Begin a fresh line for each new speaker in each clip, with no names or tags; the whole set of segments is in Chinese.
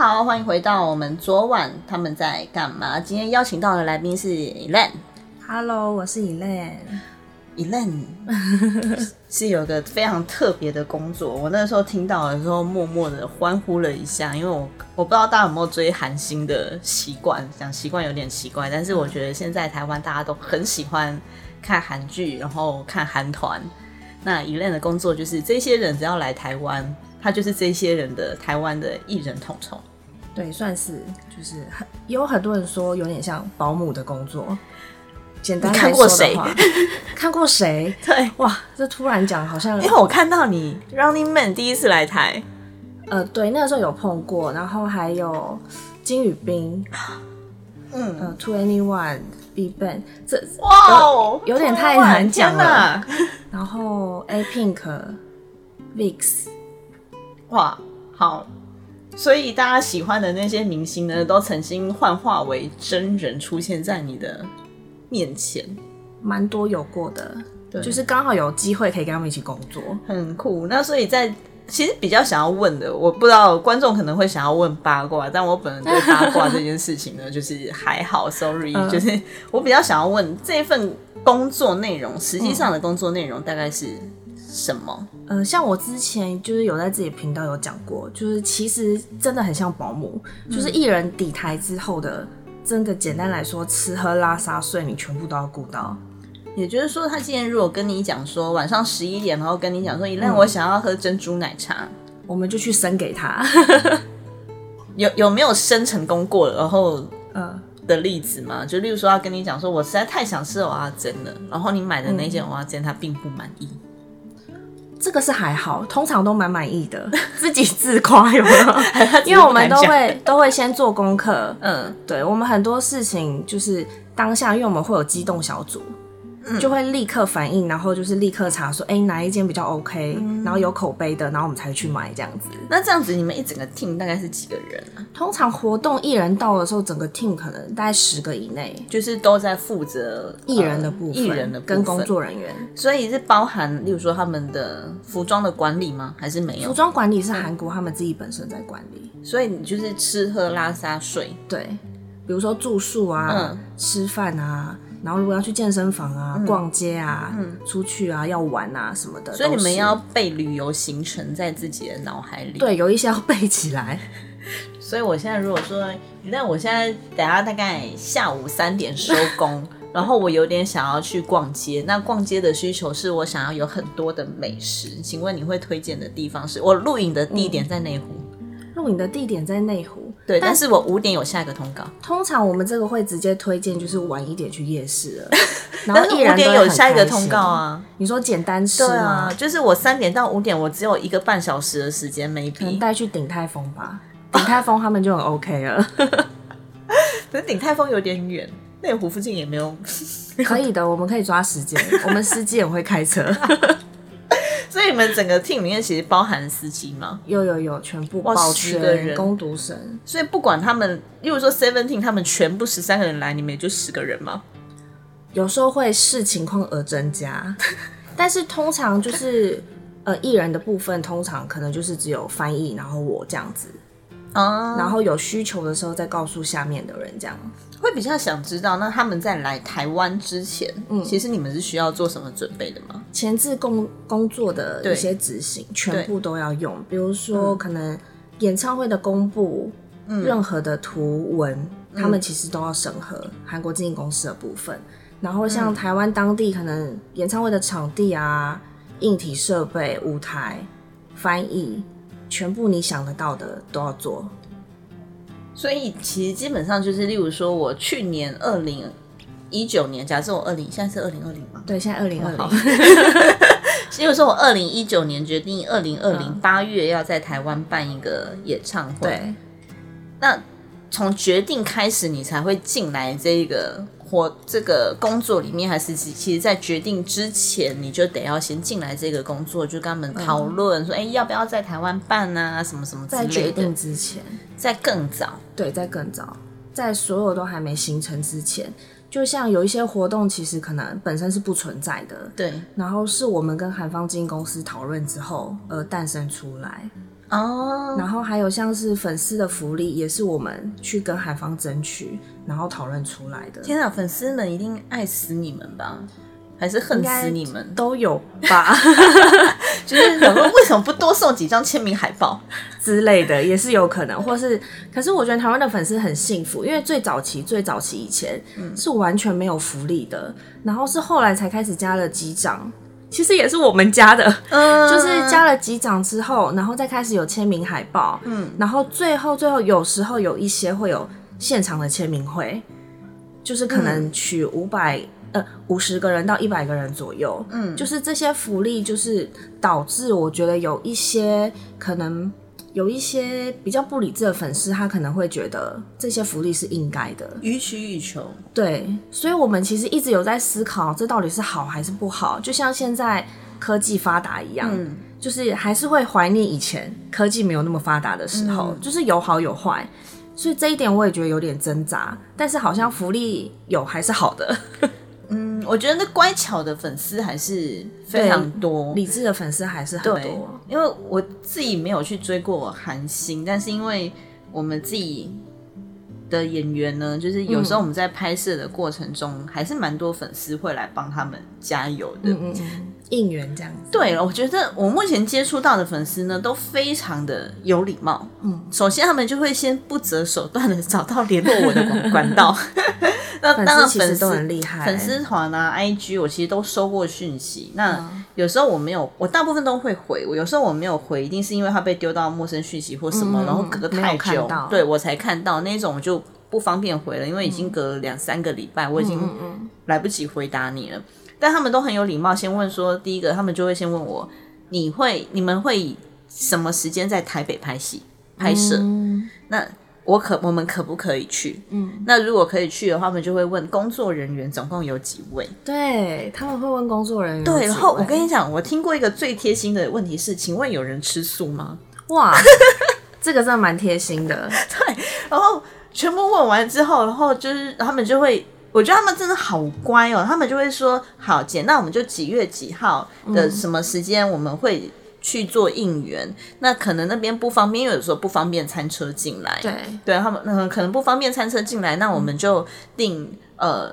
家好，欢迎回到我们昨晚他们在干嘛？今天邀请到的来宾是 Elaine。
Hello，我是 Elaine。
Elaine 是有个非常特别的工作，我那时候听到的时候，默默的欢呼了一下，因为我我不知道大家有没有追韩星的习惯，讲习惯有点奇怪，但是我觉得现在台湾大家都很喜欢看韩剧，然后看韩团。那 Elaine 的工作就是这些人只要来台湾，他就是这些人的台湾的艺人统筹。
对，算是就是很有很多人说有点像保姆的工作。简单
看过谁？
看过谁？
对，
哇，这突然讲好像
因为我看到你 Running Man 第一次来台，
呃，对，那个时候有碰过，然后还有金宇彬，
嗯，
呃，To Anyone、Big Bang，这
哇哦，
有点太难讲了
了。
然后 A Pink、VIX，
哇，好，所以大家喜欢的那些明星呢，都曾经幻化为真人出现在你的面前，
蛮多有过的，
对
就是刚好有机会可以跟他们一起工作。
很酷。那所以在其实比较想要问的，我不知道观众可能会想要问八卦，但我本人对八卦这件事情呢，就是还好，sorry，、
嗯
就是我比较想要问这份工作内容，实际上的工作内容大概是什么？
嗯，像我之前就是有在自己的频道有讲过，就是其实真的很像保姆，就是艺人底台之后的，真的简单来说，吃喝拉撒睡你全部都要顾到。
也就是说，他今天如果跟你讲说晚上十一点，然后跟你讲说，一让我想要喝珍珠奶茶，
我们就去生给他，
有有没有生成功过然后
呃，
的例子吗？就例如说，他跟你讲说，我实在太想吃蚵仔煎了，然后你买的那件蚵仔煎他并不满意，
这个是还好，通常都蛮满意的，自己自夸有没有？因为我们都会都会先做功课，
嗯，
对我们很多事情就是当下，因为我们会有机动小组，就会立刻反应，然后就是立刻查说，哎、哪一间比较 OK，、然后有口碑的，然后我们才去买这样子。
那这样子你们一整个 team 大概是几个人啊？
通常活动艺人到的时候，整个 team 可能大概十个以内，
就是都在负责
艺人的部分，
呃艺人的
跟工，作人员。
所以是包含，例如说他们的服装的管理吗？还是没有
服
有？
装管理是韩国他们自己本身在管理，
所以你就是吃喝拉撒睡，
对，比如说住宿啊、
嗯
吃饭啊，然后如果要去健身房啊、逛街啊、出去啊、要玩啊什么的，
嗯所以你们要背旅游行程在自己的脑海里。
对有一些要背起来。
所以我现在如果说，那我现在等下大概下午三点收工，然后我有点想要去逛街。那逛街的需求是我想要有很多的美食，请问你会推荐的地方是我录影的地点在内湖，
录影的地点在内湖，
对，但是我五点有下一个通告，
通常我们这个会直接推荐就是晚一点去夜市了，然
但是五点有下一个通告。啊。
你说简单吃
对
吗
啊，？就是我三点到五点，我只有一个半小时的时间
可能
，maybe。
带去顶泰丰吧，顶泰丰他们就很 OK 了。
可是鼎泰丰有点远，内湖附近也没有。
可以的，我们可以抓时间，我们司机也会开车。
你们整个 team 里面其实包含司机吗？
有有有，全部
哇
保
十个人
全攻读生。
所以不管他们，例如说 Seventeen，他们全部十三个人来，你们也就十个人吗？
有时候会视情况而增加，但是通常就是呃艺人的部分，通常可能就是只有翻译，然后我这样子，
啊，
然后有需求的时候再告诉下面的人这样。
会比较想知道，那他们在来台湾之前，嗯，其实你们是需要做什么准备的吗？
前置工工作的
对
一些执行，全部都要用。比如说，可能演唱会的公布，任何的图文，他们其实都要审核韩国经纪公司的部分。然后像台湾当地可能演唱会的场地啊、硬体设备、舞台、翻译，全部你想得到的都要做。
所以其实基本上就是，例如说我去年二零一九年，假设我二零现在是二零二零吗？
对，现在二零二
好
零，
例如 说我二零一九年决定二零二零八月要在台湾办一个演唱会，
对，
那从决定开始，你才会进来这个活这个工作里面，还是其其实在决定之前，你就得要先进来这个工作，就跟他们讨论说，哎、要不要在台湾办啊，什么什么之
在决定，之前，
在更早，
对，在更早，在所有都还没形成之前，就像有一些活动，其实可能本身是不存在的，
对，
然后是我们跟韩方经纪公司讨论之后而诞生出来。哦。然后还有像是粉丝的福利，也是我们去跟海方争取，然后讨论出来的。
天啊，粉丝们一定爱死你们吧？还是恨死你们
都有吧？
就是想说，为什么不多送几张签名海报
之类的，也是有可能。或是，可是我觉得台湾的粉丝很幸福，因为最早期、最早期以前是完全没有福利的，然后是后来才开始加了机长，其实也是我们加的，就是加了几掌之后，然后再开始有签名海报，嗯，然后最后最后有时候有一些会有现场的签名会，就是可能取五百。呃，五十个人到一百个人左右，嗯，就是这些福利，就是导致我觉得有一些可能有一些比较不理智的粉丝，他可能会觉得这些福利是应该的，
予取予求。
对，所以我们其实一直有在思考，这到底是好还是不好？就像现在科技发达一样，就是还是会怀念以前科技没有那么发达的时候，就是有好有坏。所以这一点我也觉得有点挣扎，但是好像福利有还是好的。
嗯，我觉得那乖巧的粉丝还是非常多，
理智的粉丝还是很多。
因为我自己没有去追过韩星，但是因为我们自己的演员呢，就是有时候我们在拍摄的过程中，还是蛮多粉丝会来帮他们加油的，嗯
嗯，应援这样子。
对了，我觉得我目前接触到的粉丝呢，都非常的有礼貌。嗯，首先他们就会先不择手段的找到联络我的管管道。那当然，粉丝
都很厉害。
粉丝团啊，IG，我其实都收过讯息。那有时候我没有，我大部分都会回。我有时候我没有回，一定是因为他被丢到陌生讯息或什么，然后隔太久，对我才看到那种就不方便回了，因为已经隔了两三个礼拜，我已经来不及回答你了。但他们都很有礼貌，先问说，第一个他们就会先问我，你会你们会什么时间在台北拍戏拍摄？那我可我们可不可以去？嗯，那如果可以去的话，他们就会问工作人员总共有几位？
对，他们会问工作人员。
对，然后我跟你讲，我听过一个最贴心的问题是，请问有人吃素吗？
哇，这个真的蛮贴心的。
对，然后全部问完之后，然后就是他们就会，我觉得他们真的好乖哦，他们就会说，好姐，那我们就几月几号的什么时间我们会。去做应援，那可能那边不方便，因为有时候不方便餐车进来。
对，
对他们嗯，可能不方便餐车进来，那我们就定呃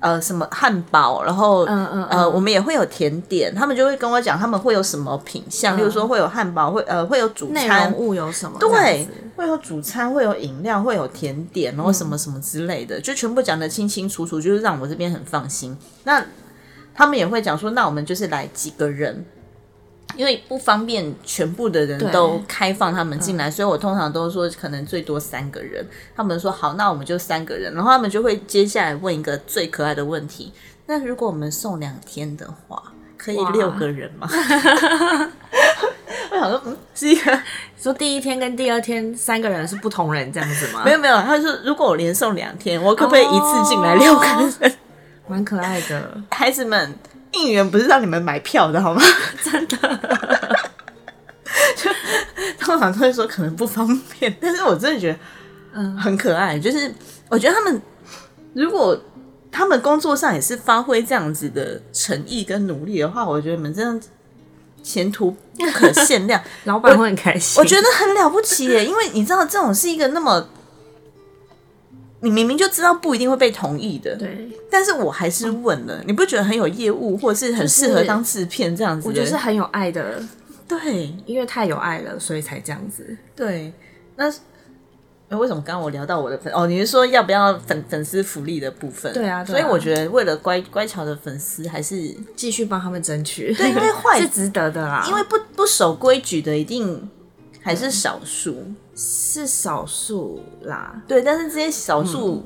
呃什么汉堡，然后嗯嗯呃，我们也会有甜点，他们就会跟我讲他们会有什么品相，例如说会有汉堡，会呃会有主餐
物有什么？
对，会有主餐，会有饮料，会有甜点，然后什么什么之类的，就全部讲的清清楚楚，就是让我这边很放心。那他们也会讲说，那我们就是来几个人。因为不方便全部的人都开放他们进来，所以我通常都说可能最多三个人。他们说好，那我们就三个人，然后他们就会接下来问一个最可爱的问题：那如果我们送两天的话，可以六个人吗？我想说，嗯，是一个
说第一天跟第二天三个人是不同人这样子吗？
没有没有，他说如果我连送两天，我可不可以一次进来六个人？
蛮可爱的，
孩子们。应援不是让你们买票的好吗？
真的，
就通常都会说可能不方便，但是我真的觉得，嗯，很可爱。就是我觉得他们如果他们工作上也是发挥这样子的诚意跟努力的话，我觉得你们这样前途不可限量，
老板会很开心。
我觉得很了不起耶，因为你知道这种是一个那么。你明明就知道不一定会被同意的，
对，
但是我还是问了。你不觉得很有业务，或者是很适合当制片这样子？
我觉得是很有爱的，
对，
因为太有爱了，所以才这样子。
对，那为什么刚刚我聊到我的粉哦？你是说要不要粉粉丝福利的部分？
对啊，
所以我觉得为了乖乖巧的粉丝，还是
继续帮他们争取。
对，因为坏
是值得的啦，
因为不不守规矩的一定还是少数。
是少数啦，
对，但是这些少数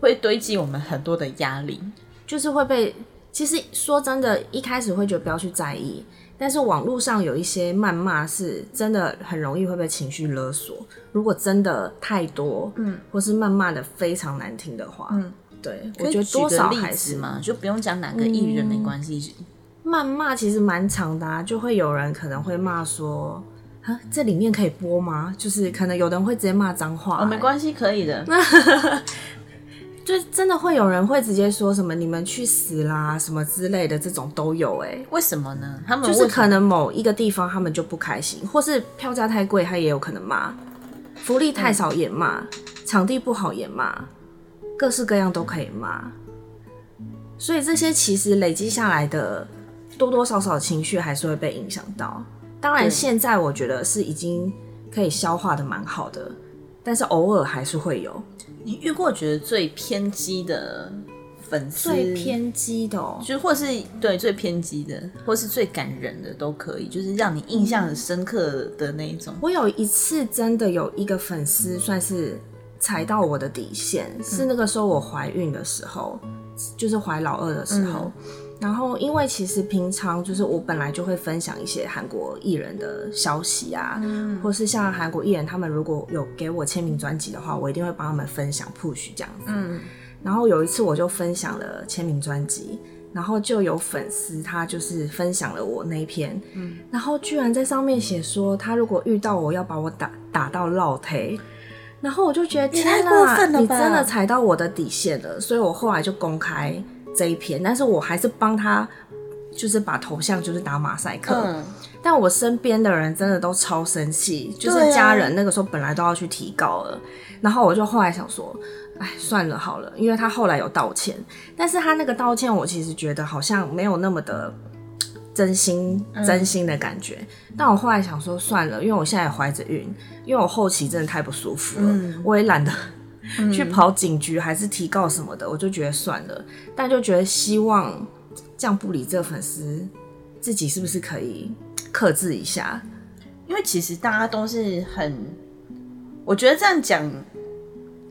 会堆积我们很多的压力，
就是会被。其实说真的，一开始会觉得不要去在意，但是网络上有一些谩骂是真的很容易会被情绪勒索。如果真的太多，嗯，或是谩骂的非常难听的话，嗯，对，我觉得多少还是
嘛，就不用讲哪个艺人没关系。
谩骂其实蛮长的，就会有人可能会骂说。啊，这里面可以播吗？就是可能有人会直接骂脏话，
哦，没关系，可以的。
就真的会有人会直接说什么“你们去死啦”什么之类的，这种都有哎。
为什么呢？他们
就是可能某一个地方他们就不开心，或是票价太贵，他也有可能骂；福利太少也骂，场地不好也骂，各式各样都可以骂。所以这些其实累积下来的多多少少情绪还是会被影响到。当然，现在我觉得是已经可以消化的蛮好的，但是偶尔还是会有。
你遇过觉得最偏激的粉丝？
最偏激的，哦，
就或是对最偏激的，或是最感人的都可以，就是让你印象很深刻的那一种。
我有一次真的有一个粉丝算是踩到我的底线，是那个时候我怀孕的时候。就是怀老二的时候，然后因为其实平常就是我本来就会分享一些韩国艺人的消息啊，或是像韩国艺人他们如果有给我签名专辑的话，我一定会帮他们分享 push 这样子。嗯，然后有一次我就分享了签名专辑，然后就有粉丝他就是分享了我那一篇，嗯，然后居然在上面写说他如果遇到我要把我打打到落胎。然后我就觉得天哪，你真的踩到我的底线了，所以我后来就公开这一篇，但是我还是帮他，就是把头像就是打马赛克。但我身边的人真的都超生气，就是家人那个时候本来都要去提告了，然后我就后来想说，哎，算了好了，因为他后来有道歉，但是他那个道歉我其实觉得好像没有那么的。真心真心的感觉，但我后来想说算了，因为我现在也怀着孕，因为我后期真的太不舒服了，我也懒得去跑警局还是提告什么的，我就觉得算了。但就觉得希望这样不理这粉丝，自己是不是可以克制一下？
因为其实大家都是很，我觉得这样讲，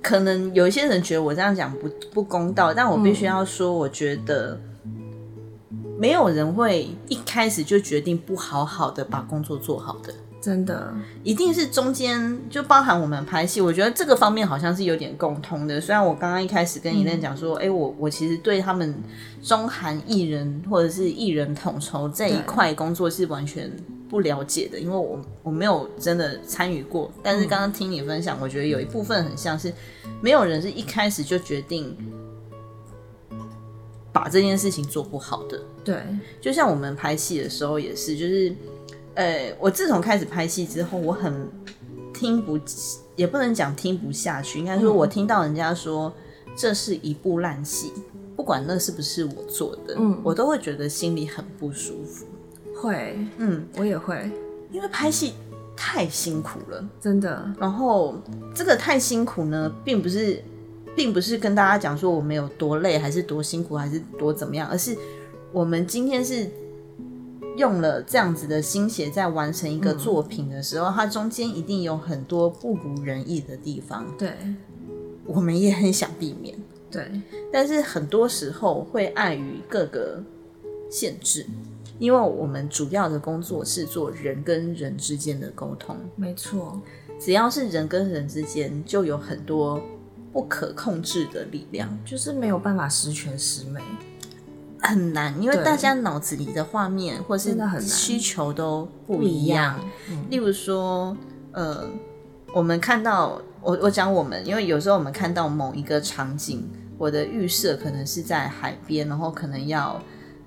可能有一些人觉得我这样讲不不公道，但我必须要说，我觉得。没有人会一开始就决定不好好的把工作做好的，
真的，
一定是中间就包含我们拍戏，我觉得这个方面好像是有点共通的。虽然我刚刚一开始跟伊莲讲说，哎，我我其实对他们中韩艺人或者是艺人统筹这一块工作是完全不了解的，因为我我没有真的参与过。但是刚刚听你分享，我觉得有一部分很像是没有人是一开始就决定。把这件事情做不好的，
对，
就像我们拍戏的时候也是，就是，呃，我自从开始拍戏之后，我很听不，也不能讲听不下去，应该说，我听到人家说这是一部烂戏，不管那是不是我做的，嗯，我都会觉得心里很不舒服。
会，嗯，我也会，
因为拍戏太辛苦了，
真的。
然后这个太辛苦呢，并不是。并不是跟大家讲说我们有多累，还是多辛苦，还是多怎么样，而是我们今天是用了这样子的心血在完成一个作品的时候，它中间一定有很多不如人意的地方。
对，
我们也很想避免。
对，
但是很多时候会碍于各个限制，因为我们主要的工作是做人跟人之间的沟通。
没错，
只要是人跟人之间，就有很多。不可控制的力量，
就是没有办法十全十美，
很难，因为大家脑子里的画面或是需求都不一样。例如说，呃，我们看到我我讲我们，因为有时候我们看到某一个场景，我的预设可能是在海边，然后可能要。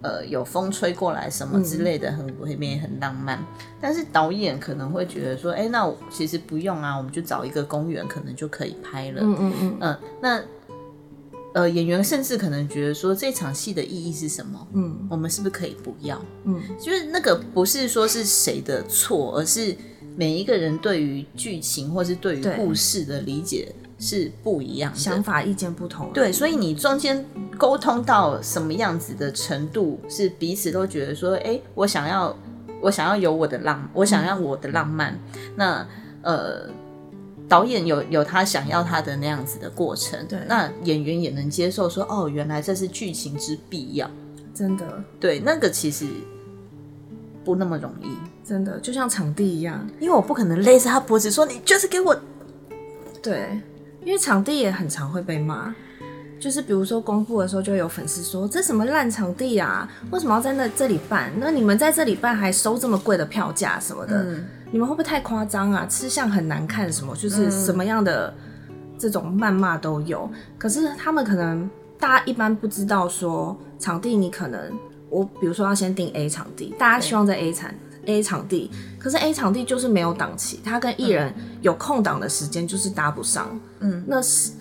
呃，有风吹过来什么之类的，很会面很浪漫。但是导演可能会觉得说，哎，那其实不用啊，我们就找一个公园，可能就可以拍了。嗯嗯嗯。嗯，那呃，演员甚至可能觉得说，这场戏的意义是什么？嗯，我们是不是可以不要？嗯，就是那个不是说是谁的错，而是每一个人对于剧情或是对于故事的理解。是不一样，
想法意见不同。
对，所以你中间沟通到什么样子的程度，是彼此都觉得说，哎，我想要，我想要有我的浪，我想要我的浪漫。那呃，导演有有他想要他的那样子的过程，
对，
那演员也能接受说，哦，原来这是剧情之必要。
真的，
对，那个其实不那么容易，
真的，就像场地一样，
因为我不可能勒着他脖子说，你就是给我，
对。因为场地也很常会被骂，就是比如说公布的时候，就有粉丝说这什么烂场地啊，为什么要在那这里办？那你们在这里办还收这么贵的票价什么的，你们会不会太夸张啊？吃相很难看什么？就是什么样的这种谩骂都有。可是他们可能大家一般不知道说场地，你可能我比如说要先定 A 场地，大家希望在 A 场 A 场地，可是 A 场地就是没有档期，他跟艺人有空档的时间就是搭不上，嗯，那是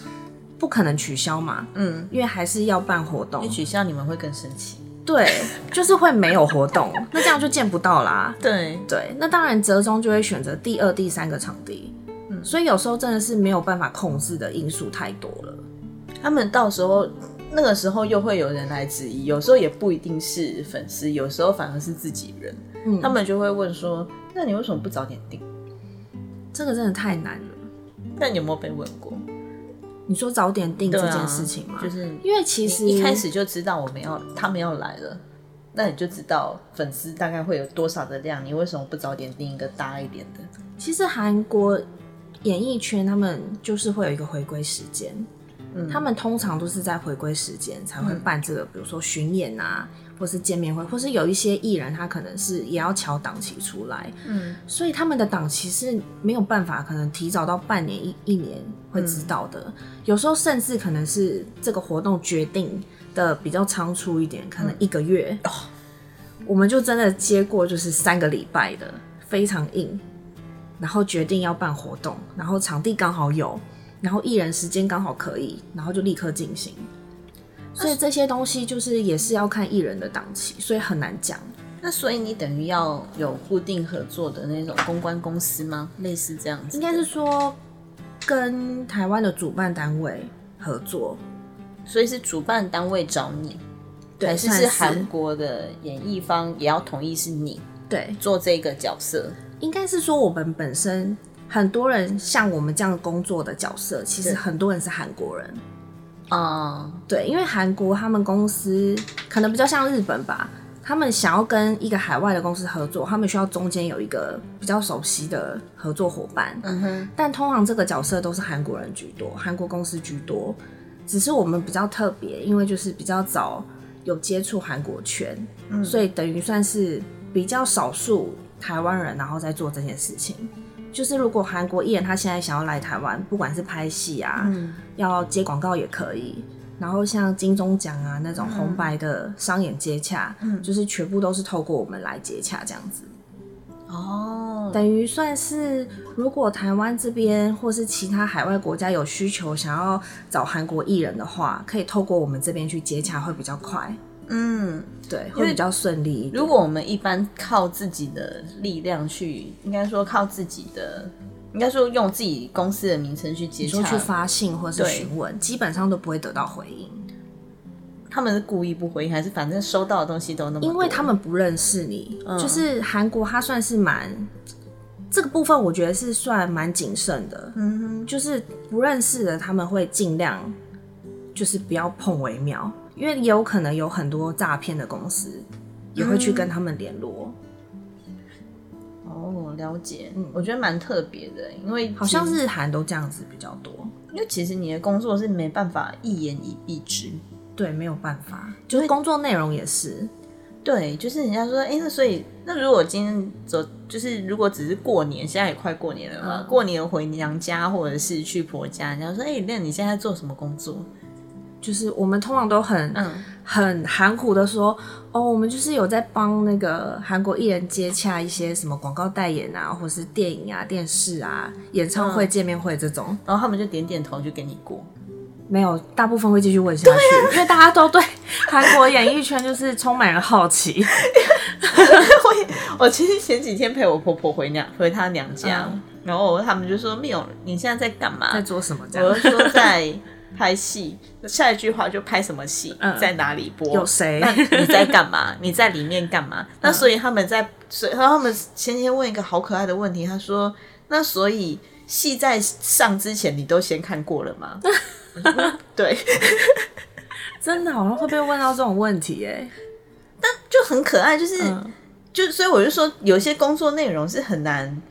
不可能取消嘛，嗯，因为还是要办活动，
一取消你们会更生气。
对，就是会没有活动，那这样就见不到啦。
对
对，那当然折中就会选择第二、第三个场地。嗯，所以有时候真的是没有办法控制的因素太多了。
他们到时候那个时候又会有人来质疑，有时候也不一定是粉丝，有时候反而是自己人。嗯，他们就会问说：“那你为什么不早点定？”
这个真的太难了。
那你有没有被问过？
你说早点定这件事情吗？
就是
因为其实
一开始就知道我们要他们要来了，那你就知道粉丝大概会有多少的量。你为什么不早点定一个大一点的？
其实韩国演艺圈他们就是会有一个回归时间，嗯，他们通常都是在回归时间才会办这个，比如说巡演啊。或是见面会，或是有一些艺人，他可能是也要调档期出来，嗯，所以他们的档期是没有办法，可能提早到半年一一年会知道的。有时候甚至可能是这个活动决定的比较仓促一点，可能一个月，我们就真的接过就是三个礼拜的非常硬，然后决定要办活动，然后场地刚好有，然后艺人时间刚好可以，然后就立刻进行。所以这些东西就是也是要看艺人的档期，所以很难讲。
那所以你等于要有固定合作的那种公关公司吗？类似这样子？
应该是说跟台湾的主办单位合作，
所以是主办单位找你，还是是韩国的演艺方也要同意是你
对
做这个角色？
应该是说我们本身很多人像我们这样工作的角色，其实很多人是韩国人。啊，对，因为韩国他们公司可能比较像日本吧，他们想要跟一个海外的公司合作，他们需要中间有一个比较熟悉的合作伙伴。嗯哼，但通常这个角色都是韩国人居多，韩国公司居多。只是我们比较特别，因为就是比较早有接触韩国圈，所以等于算是比较少数台湾人，然后在做这件事情。就是如果韩国艺人他现在想要来台湾，不管是拍戏啊，要接广告也可以。然后像金钟奖啊那种红白的商演接洽，就是全部都是透过我们来接洽这样子。哦，等于算是如果台湾这边或是其他海外国家有需求想要找韩国艺人的话，可以透过我们这边去接洽会比较快。嗯，对，会比较顺利。
如果我们一般靠自己的力量去，应该说靠自己的，应该说用自己公司的名称去接洽、
去发信或者是询问，基本上都不会得到回应。
他们是故意不回应，还是反正收到的东西都那么？
因为他们不认识你，就是韩国，他算是蛮这个部分，我觉得是算蛮谨慎的。嗯哼，就是不认识的，他们会尽量就是不要碰为妙。因为有可能有很多诈骗的公司也会去跟他们联络。
哦，了解。嗯，我觉得蛮特别的，因为
好像日韩都这样子比较多。
因为其实你的工作是没办法一言以蔽之。
对，没有办法。就是工作内容也是。
对，就是人家说，哎，那所以那如果今天走，就是如果只是过年，现在也快过年了嘛，过年回娘家或者是去婆家，人家说，哎，那你现在做什么工作？
就是我们通常都很很含糊的说，哦，我们就是有在帮那个韩国艺人接洽一些什么广告代言啊，或是电影啊、电视啊、演唱会、见面会这种，
然后他们就点点头就给你过。
没有，大部分会继续问下去，因为大家都对韩国演艺圈就是充满了好奇。
我我其实前几天陪我婆婆回娘回她娘家，然后他们就说：“没有，你现在在干嘛？
在做什么？”
我就说在。拍戏，下一句话就拍什么戏，在哪里播，
有谁？
你在干嘛？你在里面干嘛？那所以他们在，所以他们前天问一个好可爱的问题，他说：“那所以戏在上之前，你都先看过了吗？” 对，
真的好像会被问到这种问题哎，
但就很可爱，就是就所以我就说，有些工作内容是很难。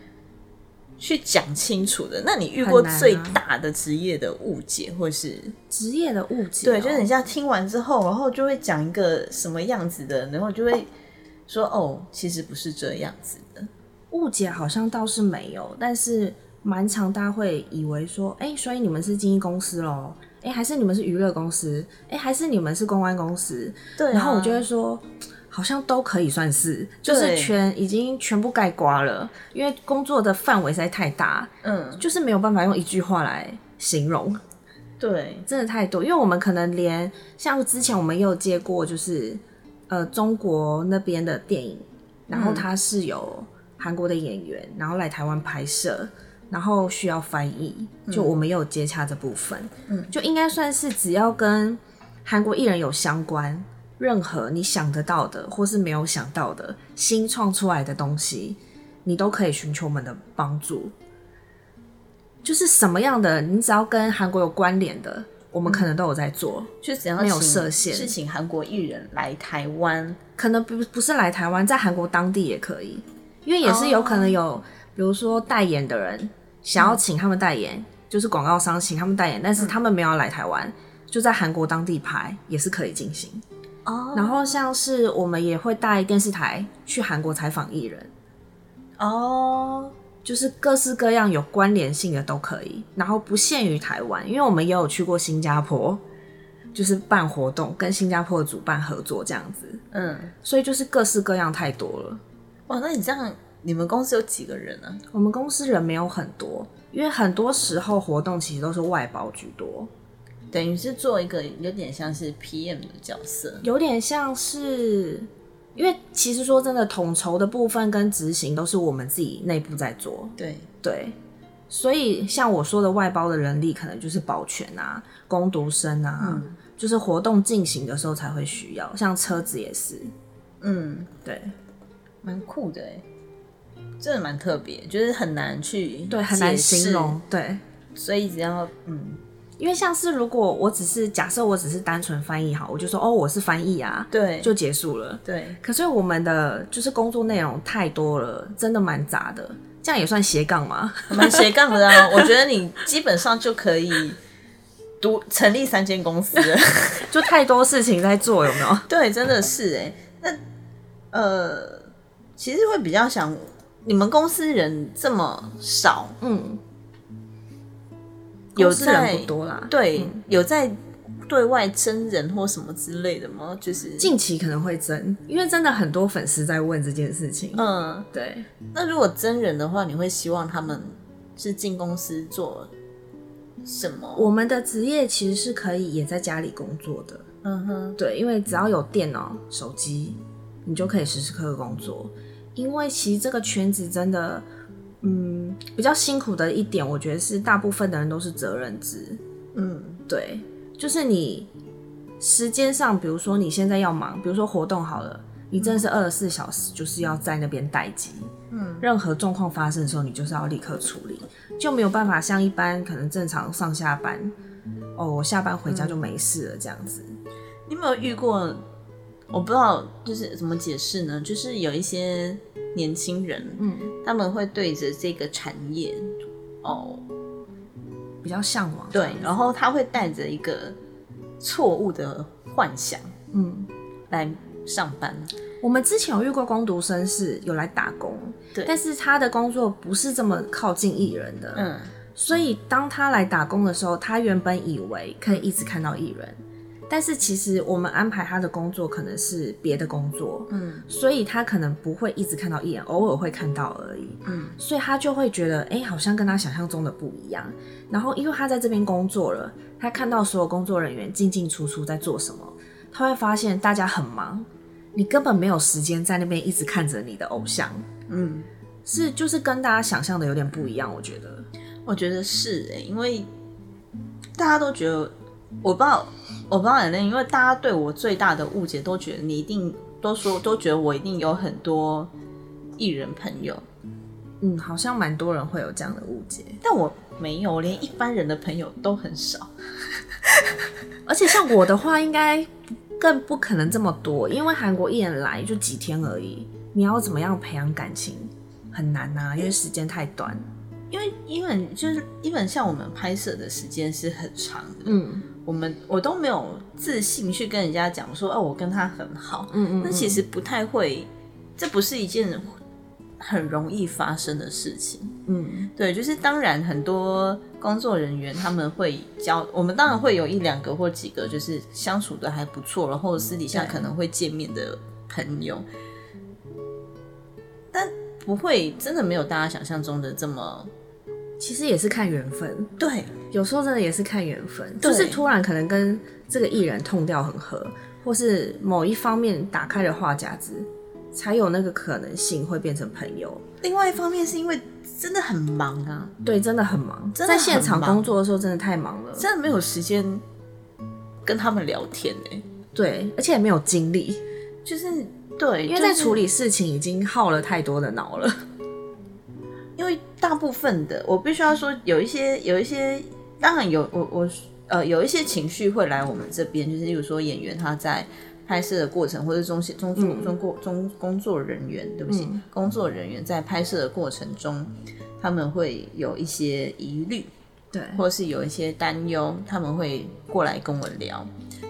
去讲清楚的，那你遇过最大的职业的误解，或是
职业的误解？
对，就是你像听完之后，然后就会讲一个什么样子的，然后就会说：“哦，其实不是这样子的。”
误解好像倒是没有，但是蛮常大家会以为说，哎、所以你们是经纪公司喽？哎、还是你们是娱乐公司？哎、还是你们是公关公司？
对啊
然后我就会说，好像都可以算是，就是全已经全部盖刮了，因为工作的范围实在太大，
嗯，
就是没有办法用一句话来形容，
对，
真的太多。因为我们可能连像之前我们也有接过，就是呃中国那边的电影，然后它是有韩国的演员，然后来台湾拍摄。然后需要翻译，就我们也有接洽这部分，嗯，就应该算是只要跟韩国艺人有相关，任何你想得到的或是没有想到的新创出来的东西，你都可以寻求我们的帮助。就是什么样的，你只要跟韩国有关联的，我们可能都有在做。
就只要
没有设限
是请韩国艺人来台湾，
可能不不是来台湾，在韩国当地也可以，因为也是有可能有，比如说代言的人想要请他们代言，就是广告商请他们代言，但是他们没有来台湾，就在韩国当地拍，也是可以进行。
哦
然后像是我们也会带电视台去韩国采访艺人，
哦，
就是各式各样有关联性的都可以，然后不限于台湾，因为我们也有去过新加坡，就是办活动跟新加坡的主办合作这样子，
嗯，
所以就是各式各样太多了。
哇，那你这样，你们公司有几个人啊？
我们公司人没有很多，因为很多时候活动其实都是外包居多，
等于是做一个有点像是 PM 的角色，
有点像是，因为其实说真的，统筹的部分跟执行都是我们自己内部在做，
对，
对，所以像我说的外包的人力，可能就是保全啊、工读生啊，就是活动进行的时候才会需要，像车子也是，
嗯，
对。
蛮酷的哎，真的蛮特别，就是很难去
对，很难形容，，对。
所以只要嗯，
因为像是如果我只是假设我只是单纯翻译好，我就说哦我是翻译啊，
对，
就结束了。
对，
可是我们的就是工作内容太多了，真的蛮杂的。这样也算斜杠吗？
蛮斜杠的啊。我觉得你基本上就可以独成立三间公司了。
就太多事情在做，有没有？
对，真的是哎。那呃，其实会比较想，你们公司人这么少，
嗯，
有在
不多啦。
对，有在对外真人或什么之类的吗？就是
近期可能会真，因为真的很多粉丝在问这件事情。
嗯，
对，
那如果真人的话，你会希望他们是进公司做什么？
我们的职业其实是可以也在家里工作的。
嗯哼，
对，因为只要有电脑、手机，你就可以时时刻刻工作。因为其实这个圈子真的，嗯，比较辛苦的一点，我觉得是大部分的人都是责任制。
嗯，
对，就是你时间上，比如说你现在要忙，比如说活动好了，你真的是二十四小时就是要在那边待机。嗯，任何状况发生的时候，你就是要立刻处理，就没有办法像一般可能正常上下班，哦，我下班回家就没事了这样子。
你有没有遇过？我不知道，就是怎么解释呢？就是有一些年轻人，
嗯，
他们会对着这个产业，哦，
比较向往
对。，然后他会带着一个错误的幻想
嗯，
来上班。
我们之前有遇过工读生是有来打工，
对
但是他的工作不是这么靠近艺人的，
嗯，
所以当他来打工的时候，他原本以为可以一直看到艺人，但是其实我们安排他的工作可能是别的工作，
嗯，
所以他可能不会一直看到一眼，偶尔会看到而已，
嗯，
所以他就会觉得，哎、好像跟他想象中的不一样。然后因为他在这边工作了，他看到所有工作人员进进出出在做什么，他会发现大家很忙，你根本没有时间在那边一直看着你的偶像，
嗯，
是就是跟大家想象的有点不一样，我觉得。
我觉得是哎、因为大家都觉得，我不知道，我不知道奶奶，因为大家对我最大的误解都觉得你一定都说都觉得我一定有很多艺人朋友，
嗯，好像蛮多人会有这样的误解，
但我没有，连一般人的朋友都很少。
而且像我的话，应该更不可能这么多，因为韩国艺人来就几天而已，你要怎么样培养感情很难呐、因为时间太短。
因为因为就是因为像我们拍摄的时间是很长的，
嗯
我们我都没有自信去跟人家讲说，哦，我跟他很好，
嗯嗯，
那其实不太会，这不是一件很容易发生的事情。
嗯，
对，就是当然很多工作人员他们会交，我们当然会有一两个或几个就是相处的还不错，然后私底下可能会见面的朋友，但不会真的没有大家想象中的这么
其实也是看缘分，
对。
有时候真的也是看缘分，就是突然可能跟这个艺人痛调很合，或是某一方面打开了话匣子，才有那个可能性会变成朋友。
另外一方面是因为真的很忙啊，
对，真的很忙，
真的很
在现场工作的时候真的太忙了。
真的没有时间跟他们聊天呢、
对，而且也没有精力，
就是对，
因为在
就是
处理事情已经耗了太多的脑了。
大部分的，我必须要说，有一些有一些，当然有我我呃有一些情绪会来我们这边，就是例如说演员他在拍摄的过程，或者中中中中过中工作人员，对不起，
嗯。
工作人员在拍摄的过程中，他们会有一些疑虑，
对，
或是有一些担忧，他们会过来跟我聊，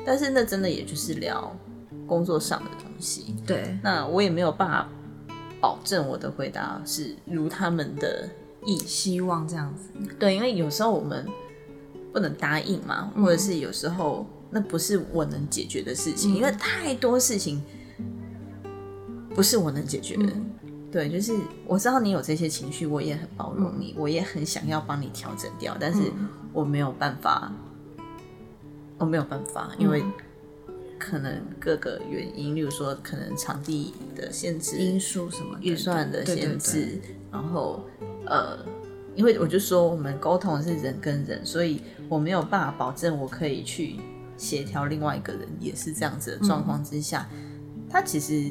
但是那真的也就是聊工作上的东西，
对，
那我也没有办法保证我的回答是如他们的意。
希望这样子。
对，因为有时候我们不能答应嘛，或者是有时候那不是我能解决的事情，因为太多事情不是我能解决的。对，就是我知道你有这些情绪，我也很包容你，我也很想要帮你调整掉，但是我没有办法，我没有办法，因为可能各个原因，例如说可能场地的限制、
因素什么
预算的限制，
对
然后呃，因为我就说我们沟通是人跟人，所以我没有办法保证我可以去协调另外一个人也是这样子的状况之下，他其实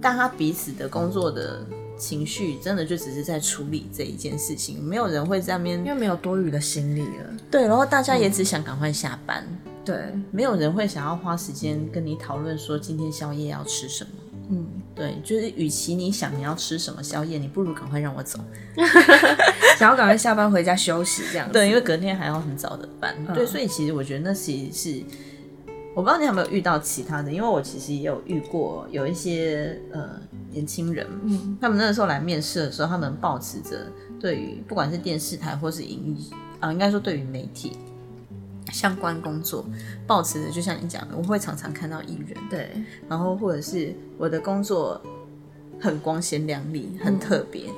大家彼此的工作的情绪，真的就只是在处理这一件事情，没有人会在那边
因为没有多余的心力了。
对，然后大家也只想赶快下班，
对，
没有人会想要花时间跟你讨论说今天宵夜要吃什么。
嗯，
对，就是与其你想你要吃什么宵夜，你不如赶快让我走。
想要赶快下班回家休息这样子。
对，因为隔天还要很早的班。
嗯
对，所以其实我觉得那其实是，我不知道你有没有遇到其他的，因为我其实也有遇过有一些呃年轻人，
嗯
他们那个时候来面试的时候，他们保持着对于不管是电视台或是影啊，应该说对于媒体相关工作，保持着就像你讲的，我会常常看到艺人，
对，
然后或者是我的工作很光鲜亮丽，很特别。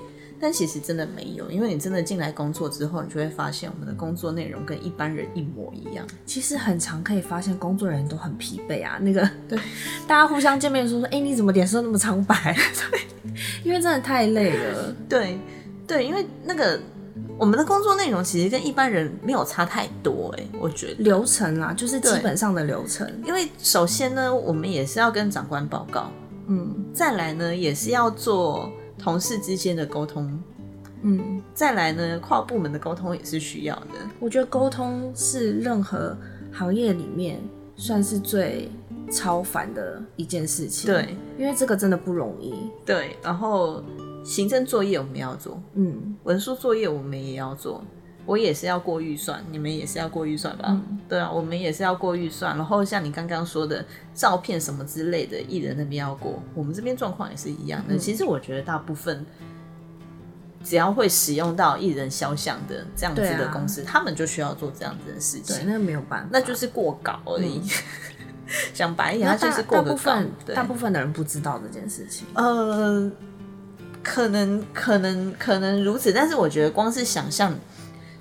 但其实真的没有，因为你真的进来工作之后，你就会发现我们的工作内容跟一般人一模一样。
其实很常可以发现工作人员都很疲惫啊。那个
对，
大家互相见面说说，哎、你怎么脸色那么苍白？对，因为真的太累了。
对，对，因为那个我们的工作内容其实跟一般人没有差太多、哎，我觉得。
流程啊，就是基本上的流程。
因为首先呢，我们也是要跟长官报告，
嗯
再来呢，也是要做同事之间的沟通，
嗯，
再来呢，跨部门的沟通也是需要的。
我觉得沟通是任何行业里面算是最超凡的一件事情。
对，
因为这个真的不容易。
对，然后行政作业我们要做，
嗯，
文书作业我们也要做，我也是要过预算，你们也是要过预算吧？
嗯
对啊，我们也是要过预算。然后像你刚刚说的照片什么之类的，艺人那边要过，我们这边状况也是一样的。
嗯
其实我觉得大部分只要会使用到艺人肖像的这样子的公司，他们就需要做这样子的事
对，
情，
那没有办法，
那就是过稿而已。讲白一点，
那
它就是过个稿
大部分。大部分的人不知道这件事情。
呃，可能可能可能如此，但是我觉得光是想象